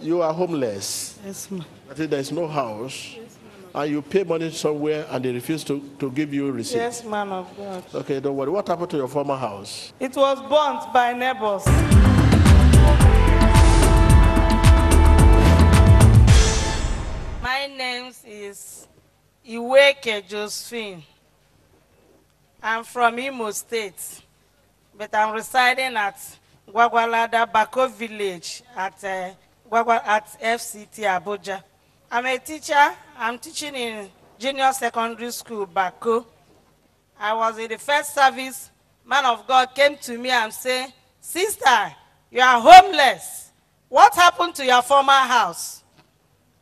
You are homeless. Yes, ma. That is, there is no house. and you pay money somewhere and they refuse to, to give you receipt. Yes, man of God. Okay, don't worry. What happened to your former house? It was burnt by neighbors. My name is Iweke Josephine. I'm from Imo State, but I'm residing at Gwagwalada Bako village at, uh, Gwagwa, at FCT Abuja. I'm a teacher. I'm teaching in junior secondary school, Bako. I was in the first service. Man of God came to me and said, Sister, you are homeless. What happened to your former house?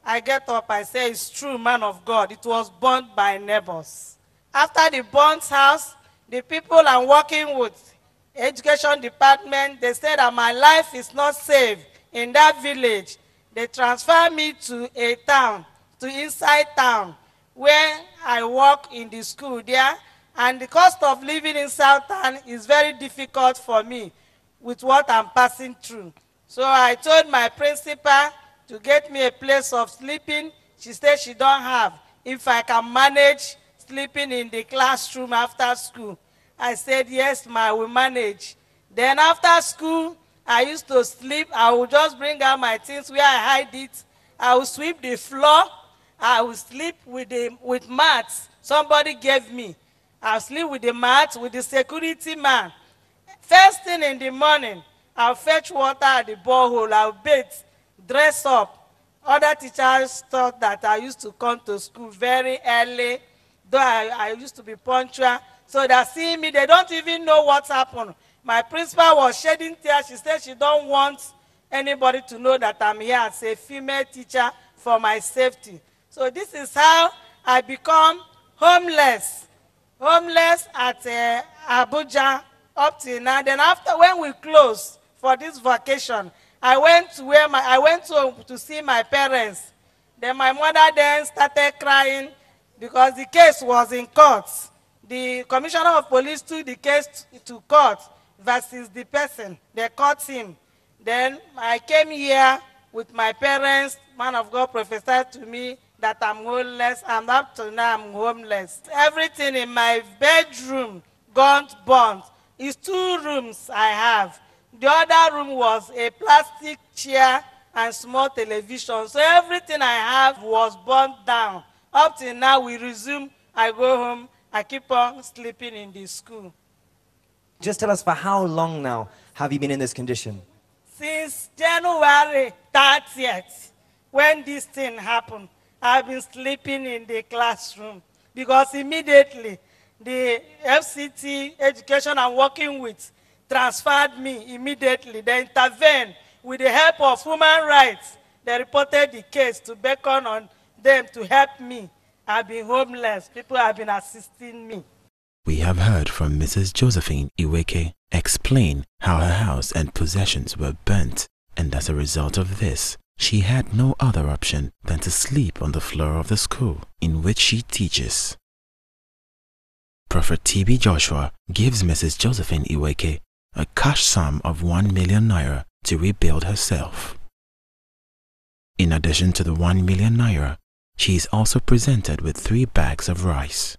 I get up, I say, It's true, man of God. It was burnt by neighbors. After the burnt house, the people I'm working with, education department, they said that my life is not safe in that village. They transfer me to a town, to inside town, where I work in the school there. And the cost of living in South Town is very difficult for me with what I'm passing through. So I told my principal to get me a place of sleeping. She said she don't have. If I can manage sleeping in the classroom after school. I said, yes, ma, will manage. Then after school, I used to sleep. I would just bring out my things where I hide it. I would sweep the floor. I would sleep with, the, with mats somebody gave me. I'll sleep with the mat, with the security man. First thing in the morning, I'll fetch water at the borehole. I'll bathe, dress up. Other teachers thought that I used to come to school very early, though I, I used to be punctual. So they see me, they don't even know what's happened. My principal was shedding tears. She said she don't want anybody to know that I'm here as a female teacher for my safety. So this is how I become homeless. Homeless at uh, Abuja up till now. Then after when we closed for this vacation, I went to where my I went to, to see my parents. Then my mother then started crying because the case was in court. The commissioner of police took the case to court versus the person. They caught him. Then I came here with my parents. Man of God prophesied to me that I'm homeless, and up to now I'm homeless. Everything in my bedroom gone burnt. It's two rooms I have. The other room was a plastic chair and small television. So everything I have was burnt down. Up till now, we resume. I go home. I keep on sleeping in the school. Just tell us for how long now have you been in this condition? Since January 30th, when this thing happened, I've been sleeping in the classroom because immediately the FCT education I'm working with transferred me immediately. They intervened with the help of human rights. They reported the case to beckon on them to help me. I've been homeless. People have been assisting me. We have heard from Mrs. Josephine Iweke explain how her house and possessions were burnt, and as a result of this, she had no other option than to sleep on the floor of the school in which she teaches. Prophet T.B. Joshua gives Mrs. Josephine Iweke a cash sum of 1 million naira to rebuild herself. In addition to the 1 million naira, she is also presented with three bags of rice.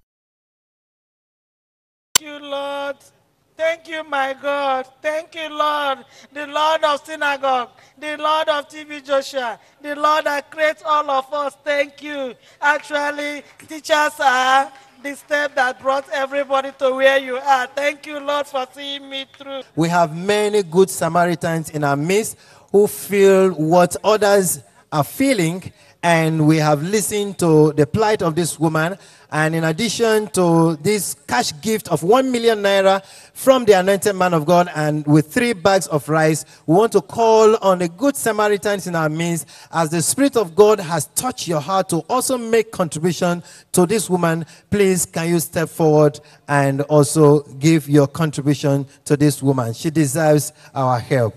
Thank you, my God. Thank you, Lord, the Lord of synagogue, the Lord of T.B. Joshua, the Lord that creates all of us. Thank you. Actually, teachers are the step that brought everybody to where you are. Thank you, Lord, for seeing me through. We have many good Samaritans in our midst who feel what others are feeling and we have listened to the plight of this woman. And in addition to this cash gift of 1 million naira from the anointed man of God and with three bags of rice, we want to call on the good Samaritans in our midst as the Spirit of God has touched your heart to also make contribution to this woman. Please, can you step forward and also give your contribution to this woman? She deserves our help.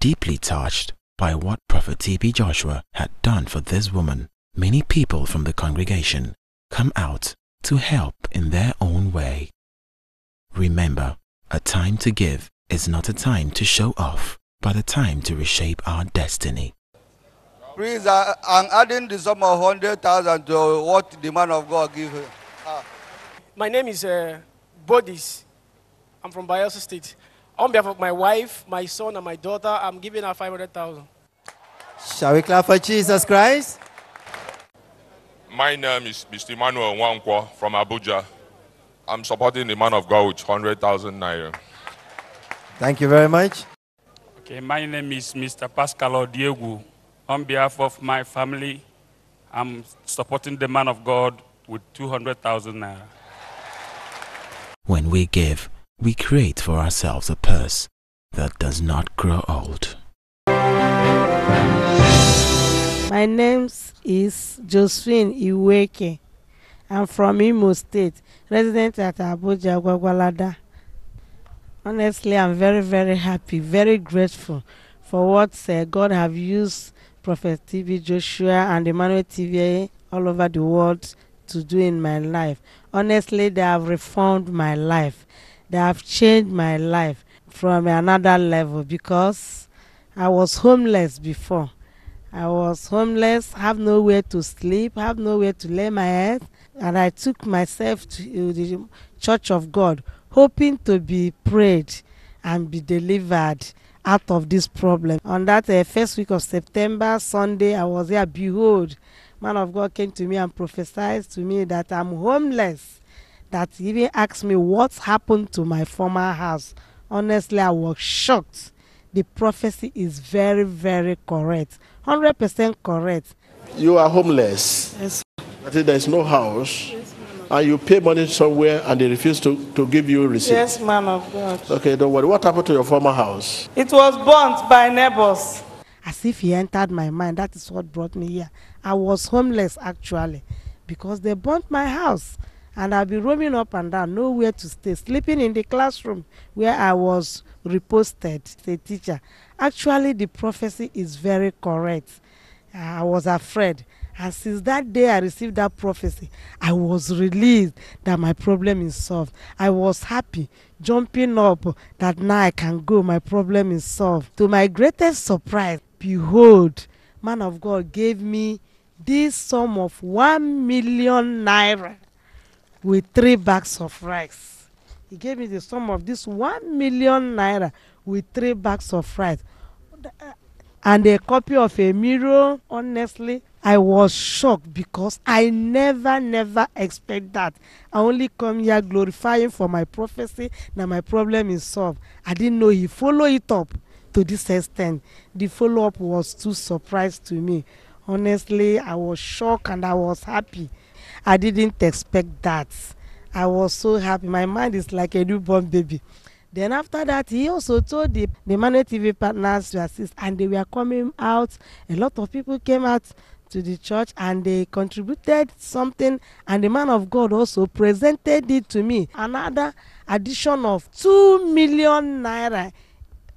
Deeply touched by what Prophet T.B. Joshua had done for this woman, many people from the congregation come out to help in their own way. Remember, a time to give is not a time to show off, but a time to reshape our destiny. Please, uh, I'm adding the sum of 100,000 to what the man of God give him. My name is uh, Bodis. I'm from Bayelsa State. On behalf of my wife, my son, and my daughter, I'm giving her 500,000. Shall we clap for Jesus Christ? My name is Mr. Emmanuel Wankwa from Abuja. I'm supporting the man of God with 100,000 naira. Thank you very much. Okay, my name is Mr. Pascal Odiegu. On behalf of my family, I'm supporting the man of God with 200,000 naira. When we give, we create for ourselves a purse that does not grow old. My name is Josephine Iweke. I'm from Imo State, resident at Abuja, Gwagwalada. Honestly, I'm very, very happy, very grateful for what uh, God have used Prophet TV Joshua and Emmanuel TV all over the world to do in my life. Honestly, they have reformed my life. They have changed my life from another level because I was homeless before. I was homeless, have nowhere to sleep, have nowhere to lay my head, and I took myself to the Church of God, hoping to be prayed and be delivered out of this problem. On that uh, first week of September, Sunday, I was there. Behold, man of God came to me and prophesied to me that I'm homeless. That he even asked me what happened to my former house. Honestly, I was shocked. The prophecy is very, very correct. 100% correct. You are homeless. Yes. That is, there is no house. and you pay money somewhere and they refuse to, to give you receipt. Yes, man of God. Okay, don't worry. What happened to your former house? It was burnt by neighbors. As if he entered my mind. That is what brought me here. I was homeless actually because they burnt my house. And I'll be roaming up and down, nowhere to stay, sleeping in the classroom where I was reposted, the teacher. Actually, the prophecy is very correct. I was afraid. And since that day I received that prophecy, I was relieved that my problem is solved. I was happy, jumping up that now I can go, my problem is solved. To my greatest surprise, behold, man of God gave me this sum of one million naira with three bags of rice. He gave me the sum of this one million naira with three bags of rice and a copy of a mirror. Honestly, I was shocked because I never, never expect that. I only come here glorifying for my prophecy that my problem is solved. I didn't know he follow it up to this extent. The follow up was too surprise to me. Honestly, I was shocked and I was happy. I didn't expect that. I was so happy. My mind is like a newborn baby. Then after that, he also told the, the Manuel TV partners to assist, and they were coming out. A lot of people came out to the church and they contributed something, and the man of God also presented it to me. Another addition of two million naira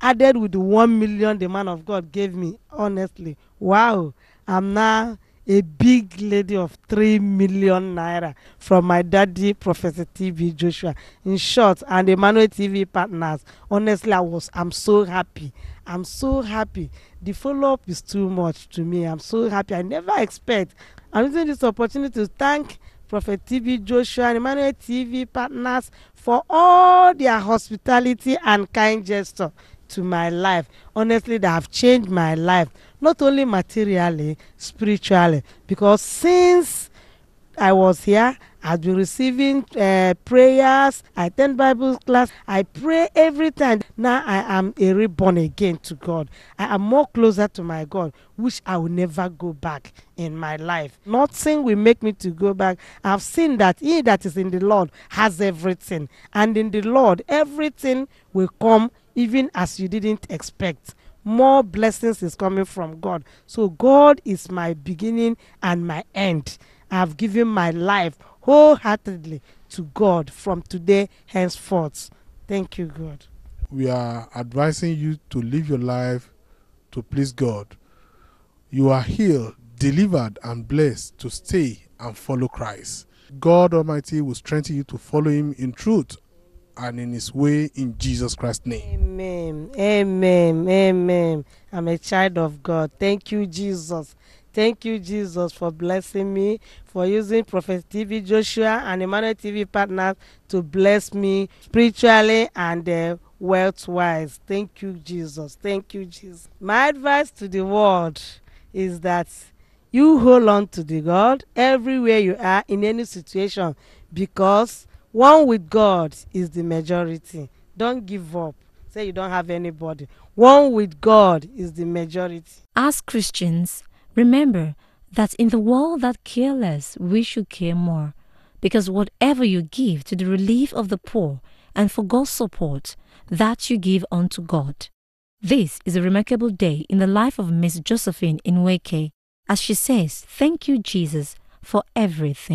added with the one million the man of God gave me. Honestly, wow! I'm now a big lady of three million naira from my daddy professor tv joshua. In short and emmanuel tv partners honestly i was i'm so happy. I'm so happy. The follow-up is too much to me. I'm so happy. I never expect. I'm using this opportunity to thank prophet tv joshua and emmanuel tv partners for all their hospitality and kind gesture to my life. Honestly they have changed my life not only materially spiritually because since i was here i've been receiving uh, prayers i attend bible class i pray every time. Now i am a reborn again to god. I am more closer to my god which i will never go back in my life. Nothing will make me to go back. I've seen that he that is in the lord has everything and in the lord everything will come even as you didn't expect more blessings is coming from god. So god is my beginning and my end. I have given my life wholeheartedly to god from today henceforth. Thank you god. We are advising you to live your life to please God. You are healed, delivered, and blessed to stay and follow Christ. God Almighty will strengthen you to follow Him in truth and in His way in Jesus Christ's name. Amen. Amen. Amen. I'm a child of God. Thank you, Jesus. Thank you, Jesus, for blessing me, for using Prophet TV Joshua and Emmanuel TV partners to bless me spiritually and uh, wealth wise. Thank you, Jesus. Thank you, Jesus. My advice to the world is that you hold on to the God everywhere you are in any situation because one with God is the majority. Don't give up. Say you don't have anybody. One with God is the majority. As Christians, remember that in the world that care less, we should care more. Because whatever you give to the relief of the poor and for God's support, that you give unto God. This is a remarkable day in the life of Miss Josephine Iweke as she says, Thank you, Jesus, for everything.